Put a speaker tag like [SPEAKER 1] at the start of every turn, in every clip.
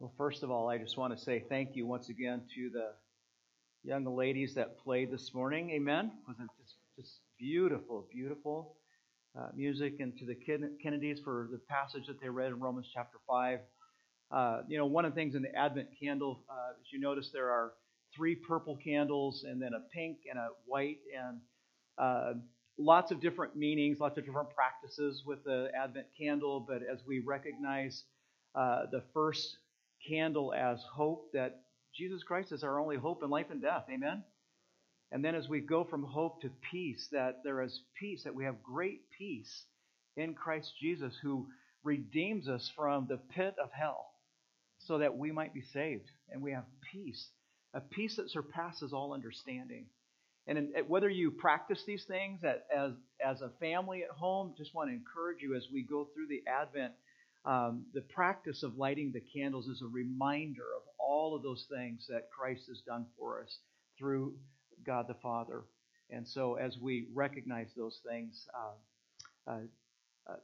[SPEAKER 1] Well, first of all, I just want to say thank you once again to the young ladies that played this morning. Amen. Wasn't just, just beautiful, beautiful uh, music, and to the Kennedys for the passage that they read in Romans chapter five. Uh, you know, one of the things in the Advent candle, uh, as you notice, there are three purple candles, and then a pink and a white, and uh, lots of different meanings, lots of different practices with the Advent candle. But as we recognize uh, the first candle as hope that Jesus Christ is our only hope in life and death. Amen? And then as we go from hope to peace, that there is peace, that we have great peace in Christ Jesus who redeems us from the pit of hell so that we might be saved and we have peace, a peace that surpasses all understanding. And in, whether you practice these things as, as a family at home, just want to encourage you as we go through the Advent um, the practice of lighting the candles is a reminder of all of those things that Christ has done for us through God the Father. And so, as we recognize those things, uh, uh, uh,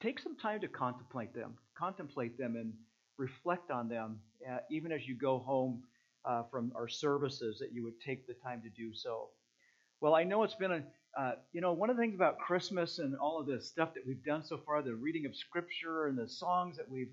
[SPEAKER 1] take some time to contemplate them, contemplate them, and reflect on them, uh, even as you go home uh, from our services, that you would take the time to do so. Well, I know it's been a, uh, you know, one of the things about Christmas and all of the stuff that we've done so far, the reading of Scripture and the songs that we've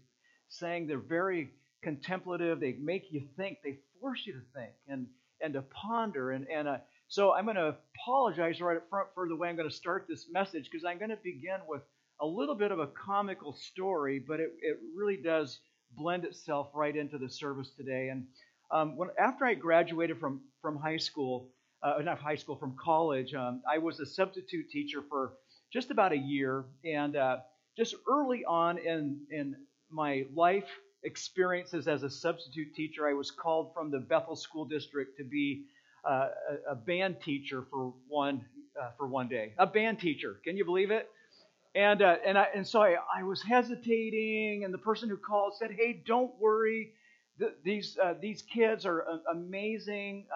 [SPEAKER 1] sang, they're very contemplative. They make you think. They force you to think and and to ponder. And and uh, so I'm going to apologize right up front for the way I'm going to start this message because I'm going to begin with a little bit of a comical story, but it it really does blend itself right into the service today. And um, when after I graduated from from high school uh, not high school, from college. Um, I was a substitute teacher for just about a year, and uh, just early on in in my life experiences as a substitute teacher, I was called from the Bethel School District to be uh, a, a, band teacher for one uh, for one day. A band teacher, can you believe it? And uh, and I and so I, I was hesitating, and the person who called said, "Hey, don't worry." these uh, these kids are amazing.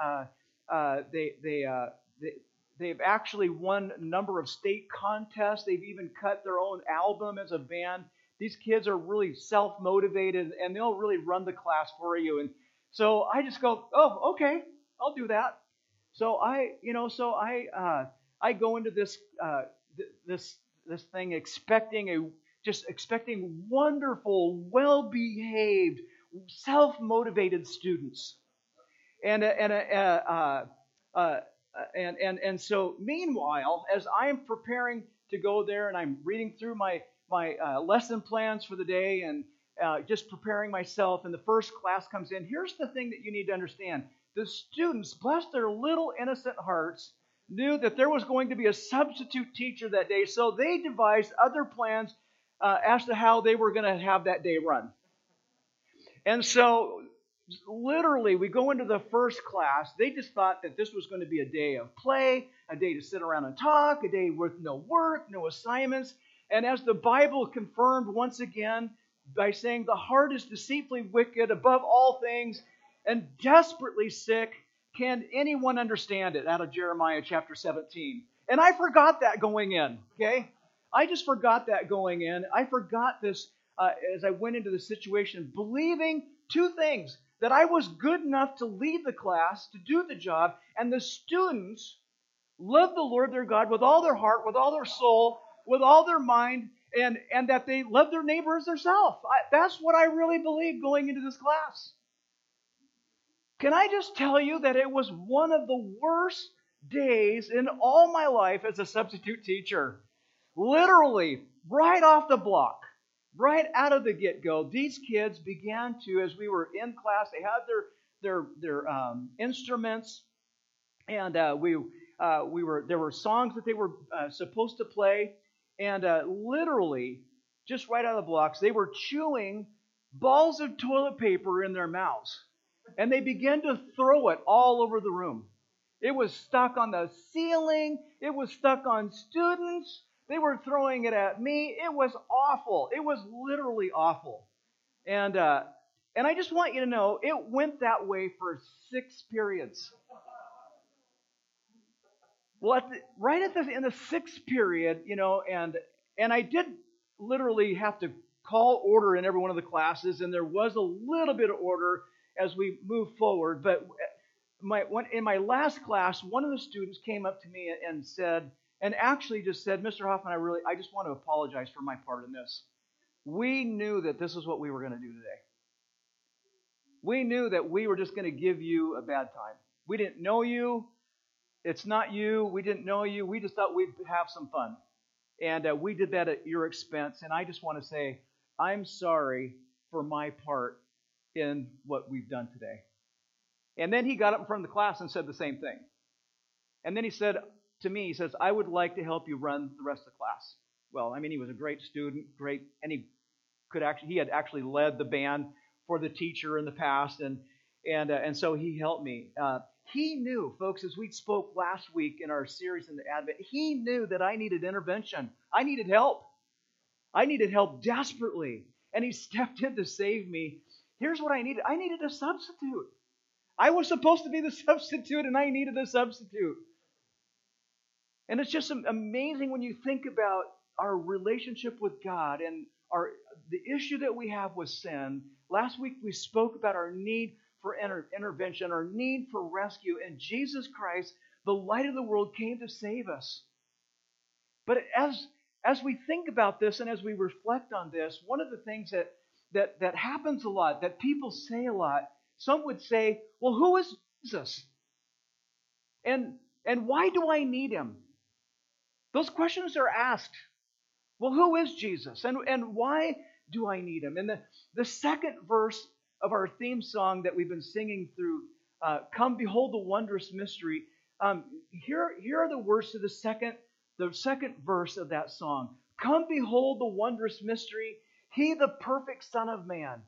[SPEAKER 1] Uh, they they, uh, they they've actually won a number of state contests. They've even cut their own album as a band. These kids are really self motivated and they'll really run the class for you. And so I just go, oh, okay, I'll do that. So I, you know, so I uh, I go into this uh, th- this this thing expecting a just expecting wonderful, well behaved, self motivated students. And, uh, and, uh, uh, uh, and, and, and so, meanwhile, as I'm preparing to go there and I'm reading through my, my uh, lesson plans for the day and uh, just preparing myself, and the first class comes in, here's the thing that you need to understand. The students, bless their little innocent hearts, knew that there was going to be a substitute teacher that day, so they devised other plans uh, as to how they were going to have that day run. And so literally, we go into the first class. They just thought that this was going to be a day of play, a day to sit around and talk, a day with no work, no assignments. And as the Bible confirmed once again by saying, the heart is deceitfully wicked above all things and desperately sick, can anyone understand it? Out of Jeremiah chapter 17. And I forgot that going in, okay? I just forgot that going in. I forgot this uh, as I went into the situation, believing two things that I was good enough to lead the class, to do the job, and the students love the Lord their God with all their heart, with all their soul, with all their mind, and, and that they love their neighbor as themselves. That's what I really believe going into this class. Can I just tell you that it was one of the worst days in all my life as a substitute teacher? Literally, right off the block right out of the get go, these kids began to, as we were in class, they had their their their um, instruments, and uh, we uh, we were there were songs that they were uh, supposed to play, and uh, literally, just right out of the blocks, they were chewing balls of toilet paper in their mouths, and they began to throw it all over the room. It was stuck on the ceiling. It was stuck on students. They were throwing it at me. It was awful. It was literally awful. And uh, and I just want you to know it went that way for six periods. Well, at the, right at the in the sixth period, you know, and and I did literally have to call order in every one of the classes, and there was a little bit of order as we move forward. But my, one, in my last class, one of the students came up to me and said, and actually just said, Mr. Hoffman, I really, I just want to apologize for my part in this. We knew that this is what we were going to do today. We knew that we were just going to give you a bad time. We didn't know you. It's not you. We didn't know you. We just thought we'd have some fun. And uh, we did that at your expense. And I just want to say, I'm sorry for my part in what we've done today. And then he got up in front of the class and said the same thing. And then he said to me, he says, I would like to help you run the rest of the class. Well, I mean, he was a great student, great, and he could actually, he had actually led the band for the teacher in the past, and and uh, and so he helped me. Uh, he knew, folks, as we spoke last week in our series in the Advent, he knew that I needed intervention. I needed help. I needed help desperately. And he stepped in to save me. Here's what I needed I needed a substitute. I was supposed to be the substitute, and I needed a substitute. And it's just amazing when you think about our relationship with God and our the issue that we have with sin. Last week we spoke about our need for inter- intervention, our need for rescue, and Jesus Christ, the light of the world, came to save us. But as as we think about this and as we reflect on this, one of the things that that that happens a lot, that people say a lot, some would say, "Well, who is Jesus?" And and why do I need him? Those questions are asked. Well, who is Jesus? And, and why do I need him? And the, the second verse of our theme song that we've been singing through, uh, Come Behold the Wondrous Mystery, um, here, here are the words to the second, the second verse of that song. Come behold the wondrous mystery, he the perfect Son of Man.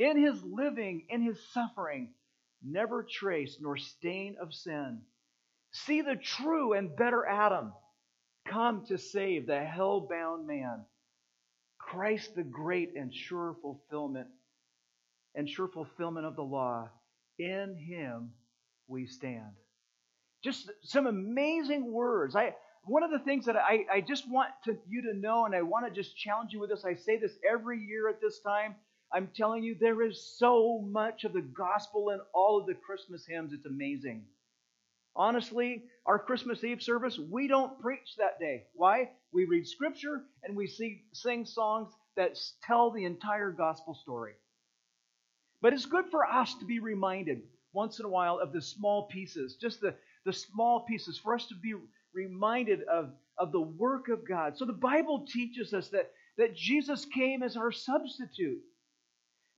[SPEAKER 1] In his living, in his suffering, never trace nor stain of sin. See the true and better Adam come to save the hell bound man. Christ the great and sure fulfillment and sure fulfillment of the law. In him we stand. Just some amazing words. I one of the things that I, I just want to, you to know, and I want to just challenge you with this. I say this every year at this time. I'm telling you, there is so much of the gospel in all of the Christmas hymns. It's amazing. Honestly, our Christmas Eve service, we don't preach that day. Why? We read scripture and we see, sing songs that tell the entire gospel story. But it's good for us to be reminded once in a while of the small pieces, just the, the small pieces, for us to be reminded of, of the work of God. So the Bible teaches us that, that Jesus came as our substitute.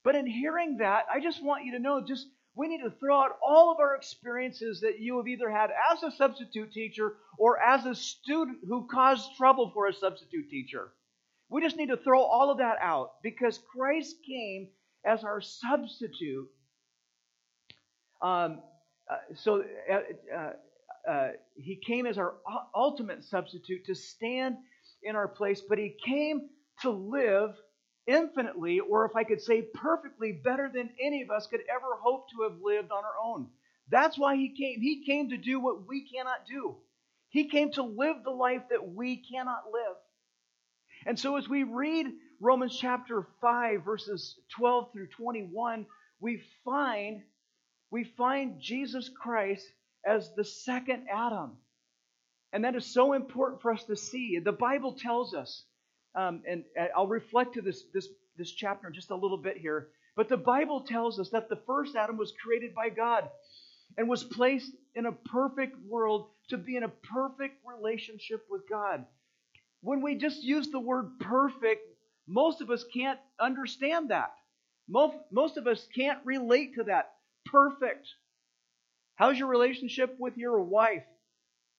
[SPEAKER 1] But in hearing that, I just want you to know just we need to throw out all of our experiences that you have either had as a substitute teacher or as a student who caused trouble for a substitute teacher. We just need to throw all of that out because Christ came as our substitute. Um, uh, so uh, uh, uh he came as our ultimate substitute to stand in our place, but he came to live infinitely, or if I could say perfectly, better than any of us could ever hope to have lived on our own. That's why he came. He came to do what we cannot do. He came to live the life that we cannot live. And so as we read Romans chapter 5 verses 12 through 21, we find we find Jesus Christ as the second Adam. And that is so important for us to see. The Bible tells us um, and, I'll reflect to this, this, this chapter just a little bit here. But the Bible tells us that the first Adam was created by God and was placed in a perfect world to be in a perfect relationship with God. When we just use the word perfect, most of us can't understand that. Most, most of us can't relate to that. Perfect. How's your relationship with your wife?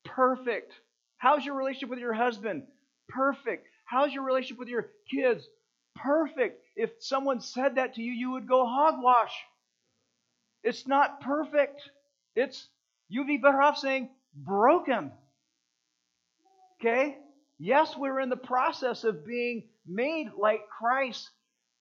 [SPEAKER 1] Perfect. How's your relationship with your husband? Perfect. How's your relationship with your kids? Perfect. If someone said that to you, you would go hogwash. It's not perfect. It's, you'd be better off saying broken. Okay? Yes, we're in the process of being made like Christ,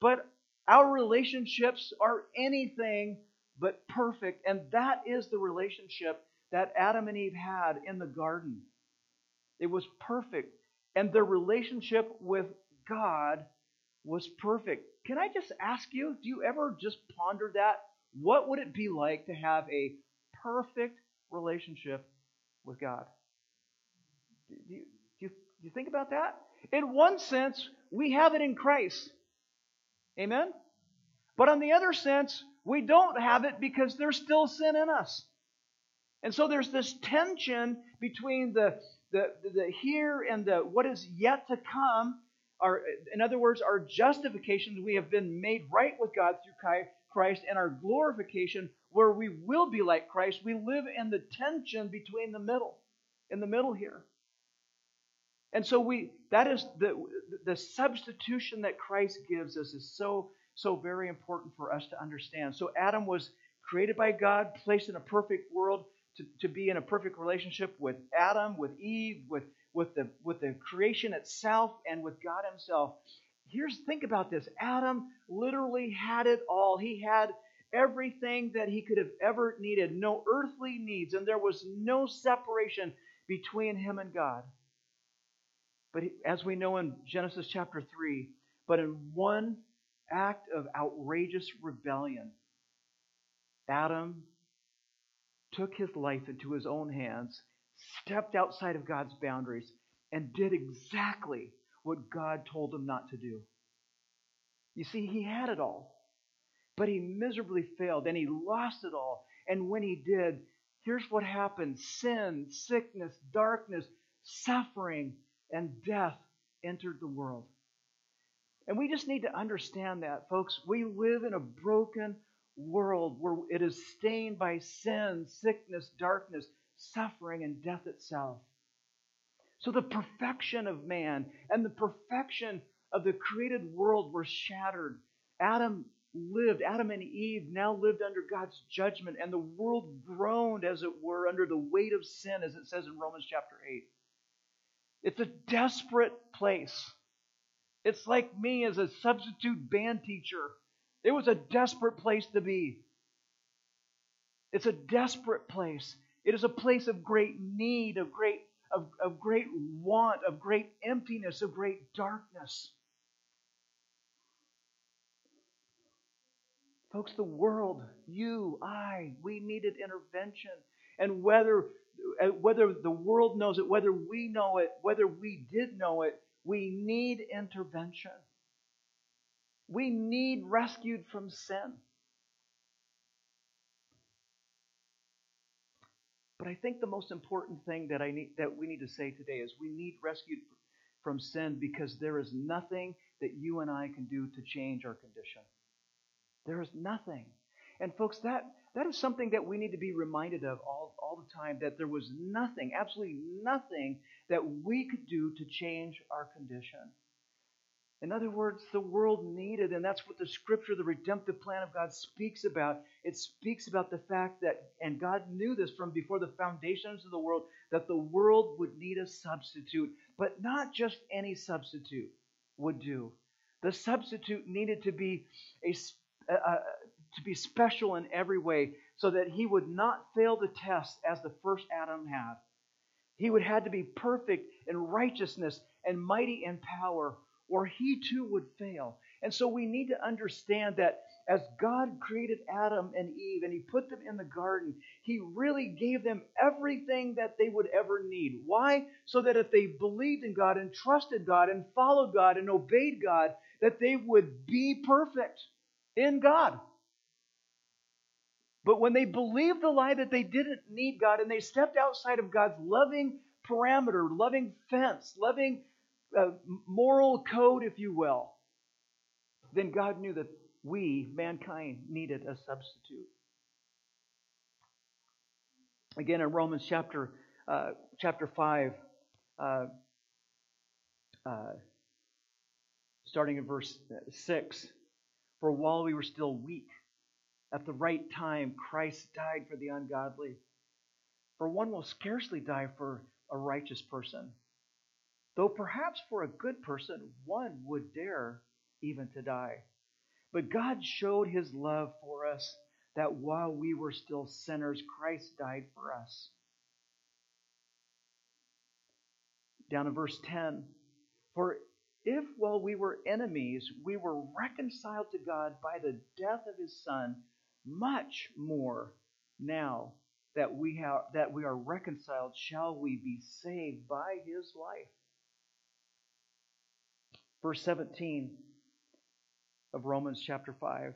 [SPEAKER 1] but our relationships are anything but perfect. And that is the relationship that Adam and Eve had in the garden. It was perfect and their relationship with God was perfect. Can I just ask you, do you ever just ponder that? What would it be like to have a perfect relationship with God? Do you, do you, do you think about that? In one sense, we have it in Christ. Amen? But on the other sense, we don't have it because there's still sin in us. And so there's this tension between the, the, the here and the what is yet to come. are, in other words, our justification, we have been made right with God through Christ, and our glorification, where we will be like Christ, we live in the tension between the middle, in the middle here. And so we that is the the substitution that Christ gives us is so so very important for us to understand. So Adam was created by God, placed in a perfect world to, to be in a perfect relationship with Adam, with Eve, with, with, the, with the creation itself, and with God Himself. Here's think about this. Adam literally had it all. He had everything that he could have ever needed, no earthly needs, and there was no separation between him and God. But as we know in Genesis chapter 3, but in one act of outrageous rebellion, Adam took his life into his own hands, stepped outside of God's boundaries, and did exactly what God told him not to do. You see, he had it all, but he miserably failed and he lost it all. And when he did, here's what happened sin, sickness, darkness, suffering, and death entered the world. And we just need to understand that, folks. We live in a broken world where it is stained by sin, sickness, darkness, suffering, and death itself. So the perfection of man and the perfection of the created world were shattered. Adam lived, Adam and Eve now lived under God's judgment, and the world groaned, as it were, under the weight of sin, as it says in Romans chapter 8. It's a desperate place. It's like me as a substitute band teacher. It was a desperate place to be. It's a desperate place. It is a place of great need, of great, of, of great want, of great emptiness, of great darkness. Folks, the world, you, I, we needed intervention. And whether uh, whether the world knows it, whether we know it, whether we did know it, we need intervention. We need rescued from sin. But I think the most important thing that I need that we need to say today is we need rescued from sin because there is nothing that you and I can do to change our condition. There is nothing. And folks, that that is something that we need to be reminded of all, all the time that there was nothing, absolutely nothing that we could do to change our condition. In other words, the world needed, and that's what the scripture, the redemptive plan of God speaks about. It speaks about the fact that, and God knew this from before the foundations of the world, that the world would need a substitute, but not just any substitute would do. The substitute needed to be a, to be special in every way so that he would not fail the test as the first Adam had. He would have to be perfect in righteousness and mighty in power, or he too would fail. And so we need to understand that as God created Adam and Eve and he put them in the garden, he really gave them everything that they would ever need. Why? So that if they believed in God and trusted God and followed God and obeyed God, that they would be perfect in God. But when they believed the lie that they didn't need God and they stepped outside of God's loving parameter, loving fence, loving uh, moral code, if you will, then God knew that we, mankind, needed a substitute. Again, in Romans chapter uh, chapter five, uh, uh starting in verse six, for while we were still weak at the right time, Christ died for the ungodly. For one will scarcely die for a righteous person, though perhaps for a good person one would dare even to die. But God showed his love for us that while we were still sinners, Christ died for us. Down in verse 10 For if while we were enemies, we were reconciled to God by the death of his Son, much more now that we, have, that we are reconciled, shall we be saved by his life. Verse 17 of Romans chapter 5.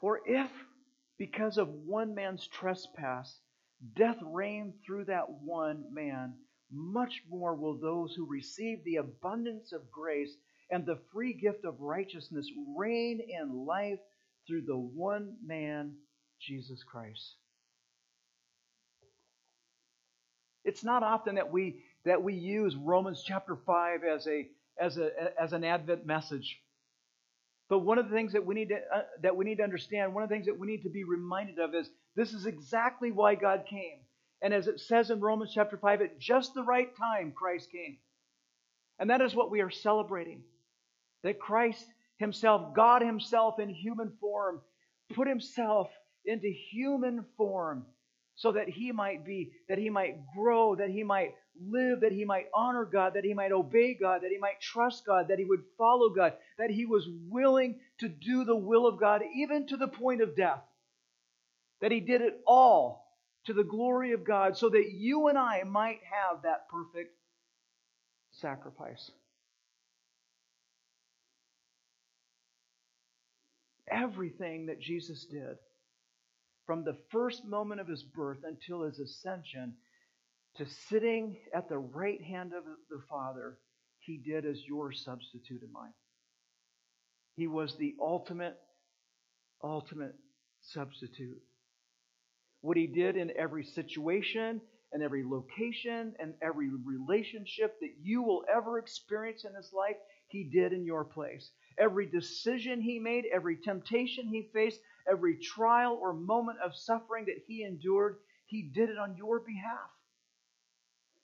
[SPEAKER 1] For if, because of one man's trespass, death reigned through that one man, much more will those who receive the abundance of grace and the free gift of righteousness reign in life through the one man, Jesus Christ. It's not often that we that we use Romans chapter 5 as a as a as an advent message. But one of the things that we need to uh, that we need to understand, one of the things that we need to be reminded of is this is exactly why God came. And as it says in Romans chapter 5, at just the right time, Christ came. And that is what we are celebrating. That Christ Himself, God Himself in human form, put Himself into human form so that He might be, that He might grow, that He might live, that He might honor God, that He might obey God, that He might trust God, that He would follow God, that He was willing to do the will of God, even to the point of death. That He did it all to the glory of God so that you and I might have that perfect sacrifice. Everything that Jesus did, from the first moment of his birth until his ascension to sitting at the right hand of the Father, he did as your substitute and mine. He was the ultimate, ultimate substitute what he did in every situation and every location and every relationship that you will ever experience in this life, he did in your place. Every decision he made, every temptation he faced, every trial or moment of suffering that he endured, he did it on your behalf.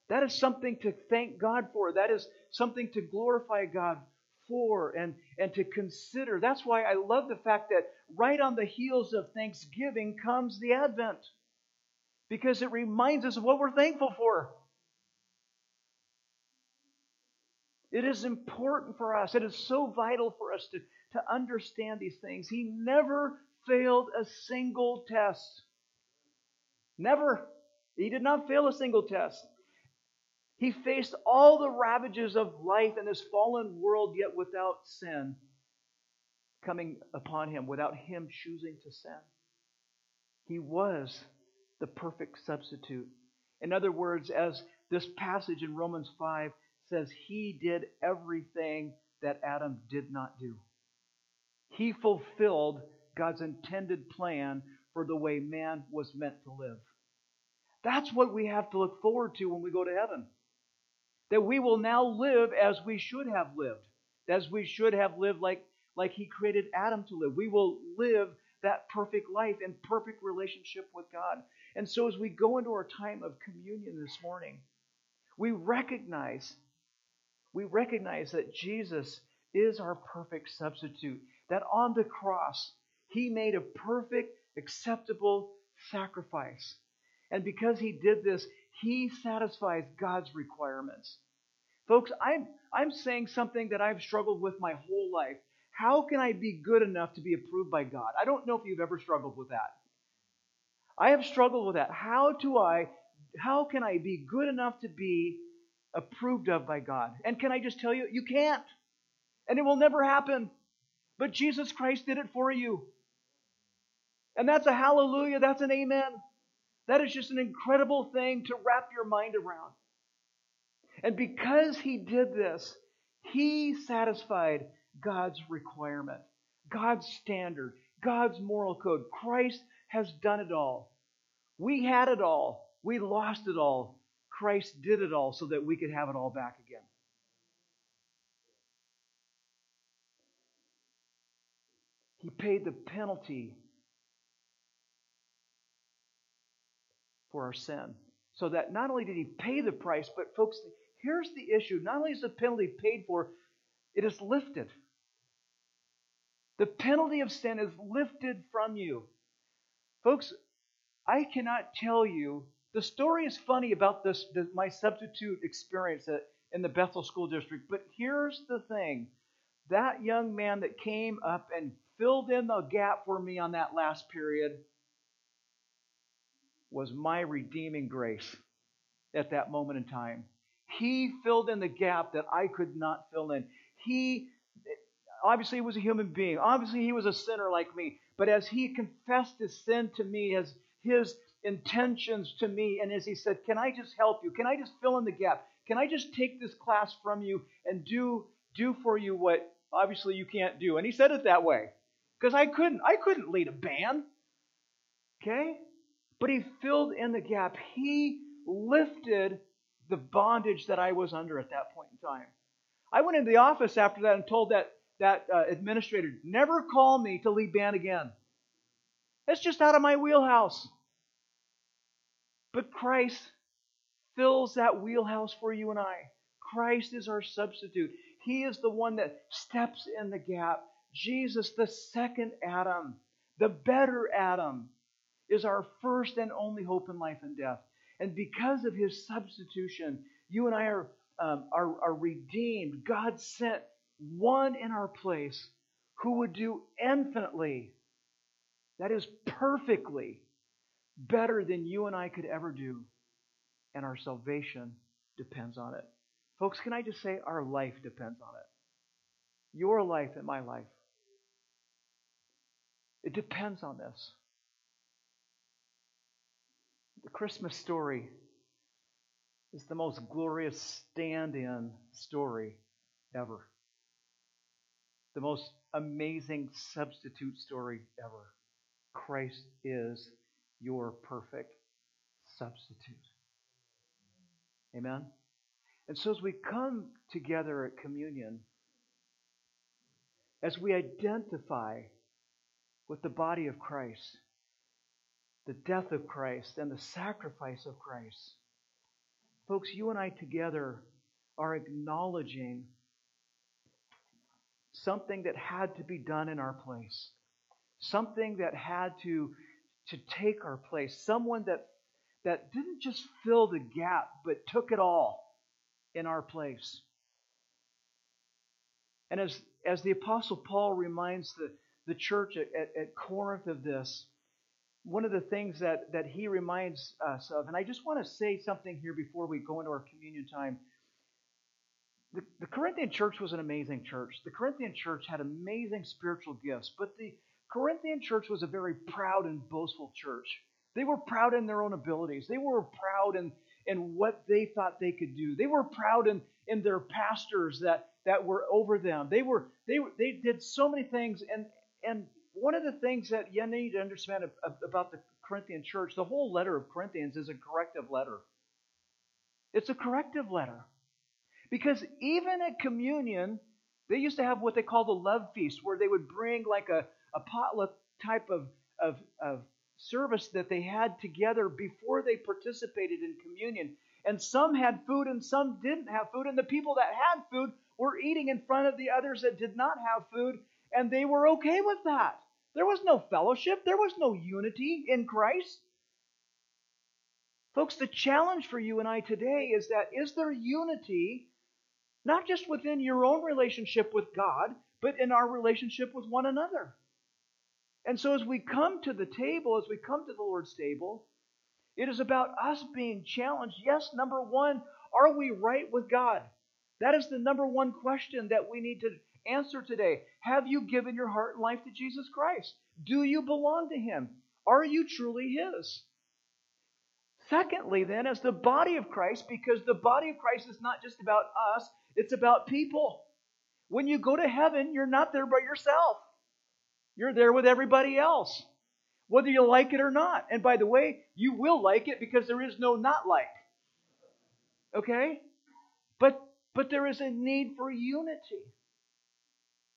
[SPEAKER 1] That is something to thank God for. That is something to glorify God for and, and to consider. That's why I love the fact that right on the heels of Thanksgiving comes the Advent, because it reminds us of what we're thankful for. It is important for us, it is so vital for us to, to understand these things. He never failed a single test. Never. He did not fail a single test. He faced all the ravages of life in this fallen world, yet without sin coming upon him, without him choosing to sin. He was the perfect substitute. In other words, as this passage in Romans 5 says, he did everything that Adam did not do. He fulfilled God's intended plan for the way man was meant to live. That's what we have to look forward to when we go to heaven that we will now live as we should have lived, as we should have lived like, like He created Adam to live. We will live that perfect life in perfect relationship with God. And so as we go into our time of communion this morning, we recognize we recognize that Jesus is our perfect substitute, that on the cross he made a perfect acceptable sacrifice. And because he did this, he satisfies God's requirements. Folks, I'm, I'm saying something that I've struggled with my whole life. How can I be good enough to be approved by God? I don't know if you've ever struggled with that. I have struggled with that. How do I, how can I be good enough to be approved of by God? And can I just tell you, you can't. And it will never happen. But Jesus Christ did it for you. And that's a hallelujah. That's an amen. That is just an incredible thing to wrap your mind around. And because he did this, he satisfied God's requirement, God's standard, God's moral code. Christ has done it all. We had it all. We lost it all. Christ did it all so that we could have it all back again. He paid the penalty for our sin. So that not only did he pay the price, but folks, here's the issue. Not only is the penalty paid for, it is lifted. The penalty of sin is lifted from you. Folks, I cannot tell you. The story is funny about this, the, my substitute experience at, in the Bethel School District. But here's the thing that young man that came up and filled in the gap for me on that last period was my redeeming grace at that moment in time. He filled in the gap that I could not fill in. He obviously he was a human being. Obviously he was a sinner like me. But as he confessed his sin to me, as his intentions to me, and as he said, Can I just help you? Can I just fill in the gap? Can I just take this class from you and do do for you what obviously you can't do? And he said it that way. Because I couldn't. I couldn't lead a band. Okay? But he filled in the gap. He lifted the bondage that I was under at that point in time. I went into the office after that and told that, that uh, administrator, never call me to lead band again. That's just out of my wheelhouse. But Christ fills that wheelhouse for you and I. Christ is our substitute. He is the one that steps in the gap. Jesus, the second Adam, the better Adam, is our first and only hope in life and death. And because of his substitution, you and I are, um, are, are redeemed. God sent one in our place who would do infinitely, that is perfectly, better than you and I could ever do. And our salvation depends on it. Folks, can I just say our life depends on it? Your life and my life. It depends on this. The Christmas story is the most glorious stand in story ever. The most amazing substitute story ever. Christ is your perfect substitute. Amen? And so as we come together at communion, as we identify with the body of Christ, the death of Christ, and the sacrifice of Christ, folks, you and I together are acknowledging something that had to be done in our place, something that had to, to take our place, someone that, that didn't just fill the gap, but took it all in our place. And as, as the Apostle Paul reminds the, the church at, at, at Corinth of this, one of the things that, that he reminds us of, and I just want to say something here before we go into our communion time. The, the Corinthian church was an amazing church. The Corinthian church had amazing spiritual gifts, but the Corinthian church was a very proud and boastful church. They were proud in their own abilities. They were proud in, in what they thought they could do. They were proud in, in their pastors that, that were over them. They were they they did so many things, and and one of the things that you need to understand about the Corinthian church, the whole letter of Corinthians is a corrective letter. It's a corrective letter. Because even at communion, they used to have what they call the love feast, where they would bring like a, a potluck type of, of, of service that they had together before they participated in communion. And some had food and some didn't have food. And the people that had food were eating in front of the others that did not have food, and they were okay with that. There was no fellowship, there was no unity in Christ. Folks, the challenge for you and I today is that is there unity not just within your own relationship with God, but in our relationship with one another? And so, as we come to the table, as we come to the Lord's table, it is about us being challenged. Yes, number one, are we right with God? That is the number one question that we need to answer today. Have you given your heart and life to Jesus Christ? Do you belong to Him? Are you truly His? Secondly, then, as the body of Christ, because the body of Christ is not just about us, it's about people. When you go to heaven, you're not there by yourself. You're there with everybody else, whether you like it or not. And by the way, you will like it because there is no not like. Okay? But but there is a need for unity.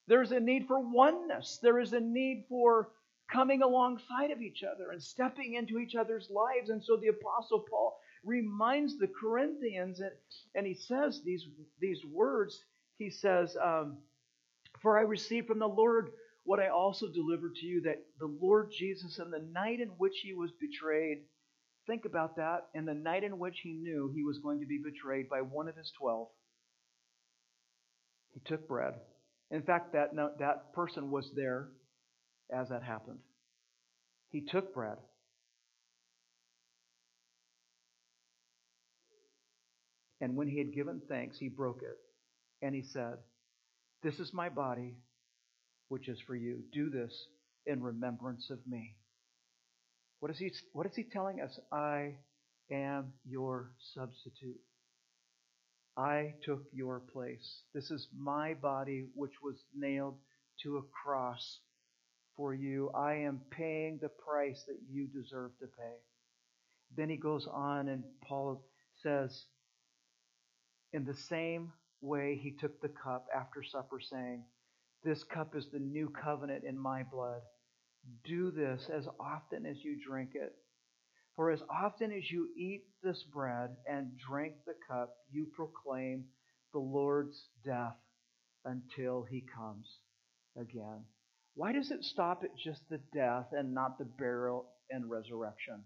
[SPEAKER 1] There's a need for oneness. There is a need for coming alongside of each other and stepping into each other's lives. And so the Apostle Paul reminds the Corinthians, and, and he says these, these words. He says, um, For I received from the Lord what I also delivered to you that the Lord Jesus, in the night in which he was betrayed, think about that, in the night in which he knew he was going to be betrayed by one of his twelve, He took bread. In fact, that, that person was there as that happened. He took bread. And when he had given thanks, he broke it. And he said, This is my body, which is for you. Do this in remembrance of me. What is he, what is he telling us? I am your substitute. I took your place. This is my body, which was nailed to a cross for you. I am paying the price that you deserve to pay. Then he goes on, and Paul says, In the same way, he took the cup after supper, saying, This cup is the new covenant in my blood. Do this as often as you drink it. For as often as you eat this bread and drink the cup, you proclaim the Lord's death until he comes again. Why does it stop at just the death and not the burial and resurrection?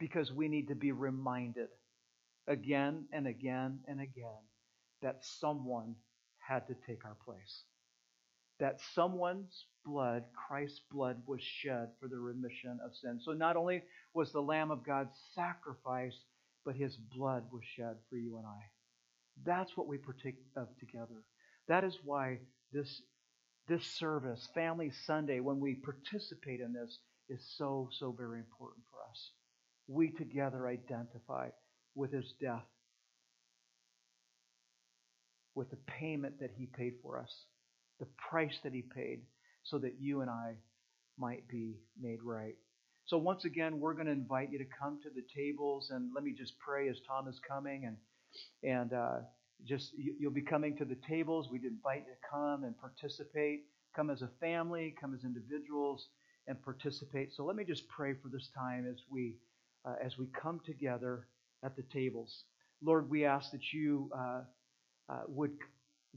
[SPEAKER 1] Because we need to be reminded again and again and again that someone had to take our place. That someone's blood, Christ's blood, was shed for the remission of sin. So not only was the Lamb of God sacrificed, but his blood was shed for you and I. That's what we partake of together. That is why this this service, Family Sunday, when we participate in this, is so, so very important for us. We together identify with his death, with the payment that he paid for us, the price that he paid, so that you and I might be made right. So, once again, we're going to invite you to come to the tables, and let me just pray as Tom is coming, and and uh, just you'll be coming to the tables. We'd invite you to come and participate. Come as a family, come as individuals, and participate. So let me just pray for this time as we uh, as we come together at the tables. Lord, we ask that you uh, uh, would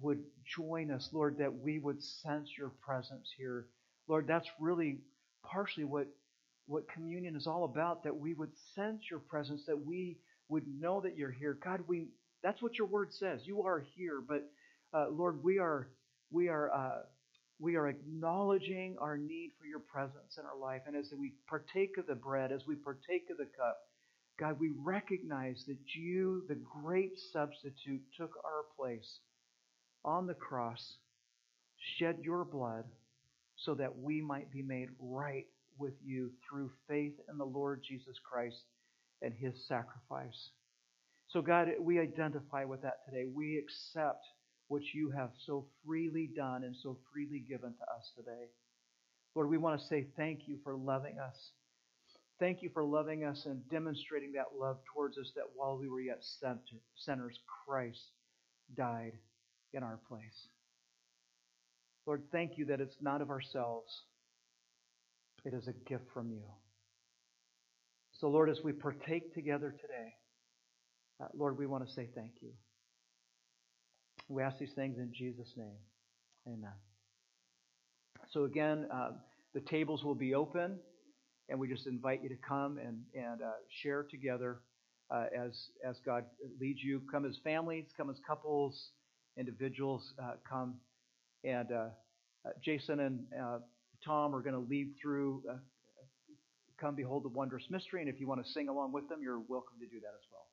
[SPEAKER 1] would join us, Lord, that we would sense your presence here. Lord, that's really partially what what communion is all about. That we would sense your presence, that we would know that you're here. God, we that's what your word says. You are here, but uh, Lord, we are we are uh, we are acknowledging our need for your presence in our life, and as we partake of the bread, as we partake of the cup, God, we recognize that you, the great substitute, took our place on the cross, shed your blood, so that we might be made right with you through faith in the Lord Jesus Christ and his sacrifice. So, God, we identify with that today. We accept what you have so freely done and so freely given to us today. Lord, we want to say thank you for loving us. Thank you for loving us and demonstrating that love towards us that while we were yet sinners, Christ died in our place. Lord, thank you that it's not of ourselves, it is a gift from you. So, Lord, as we partake together today, uh, Lord, we want to say thank you. We ask these things in Jesus' name. Amen. So, again, uh, the tables will be open, and we just invite you to come and, and uh, share together uh, as, as God leads you. Come as families, come as couples, individuals, uh, come. And uh, uh, Jason and Tom are going to lead through Come Behold the Wondrous Mystery, and if you want to sing along with them, you're welcome to do that as well.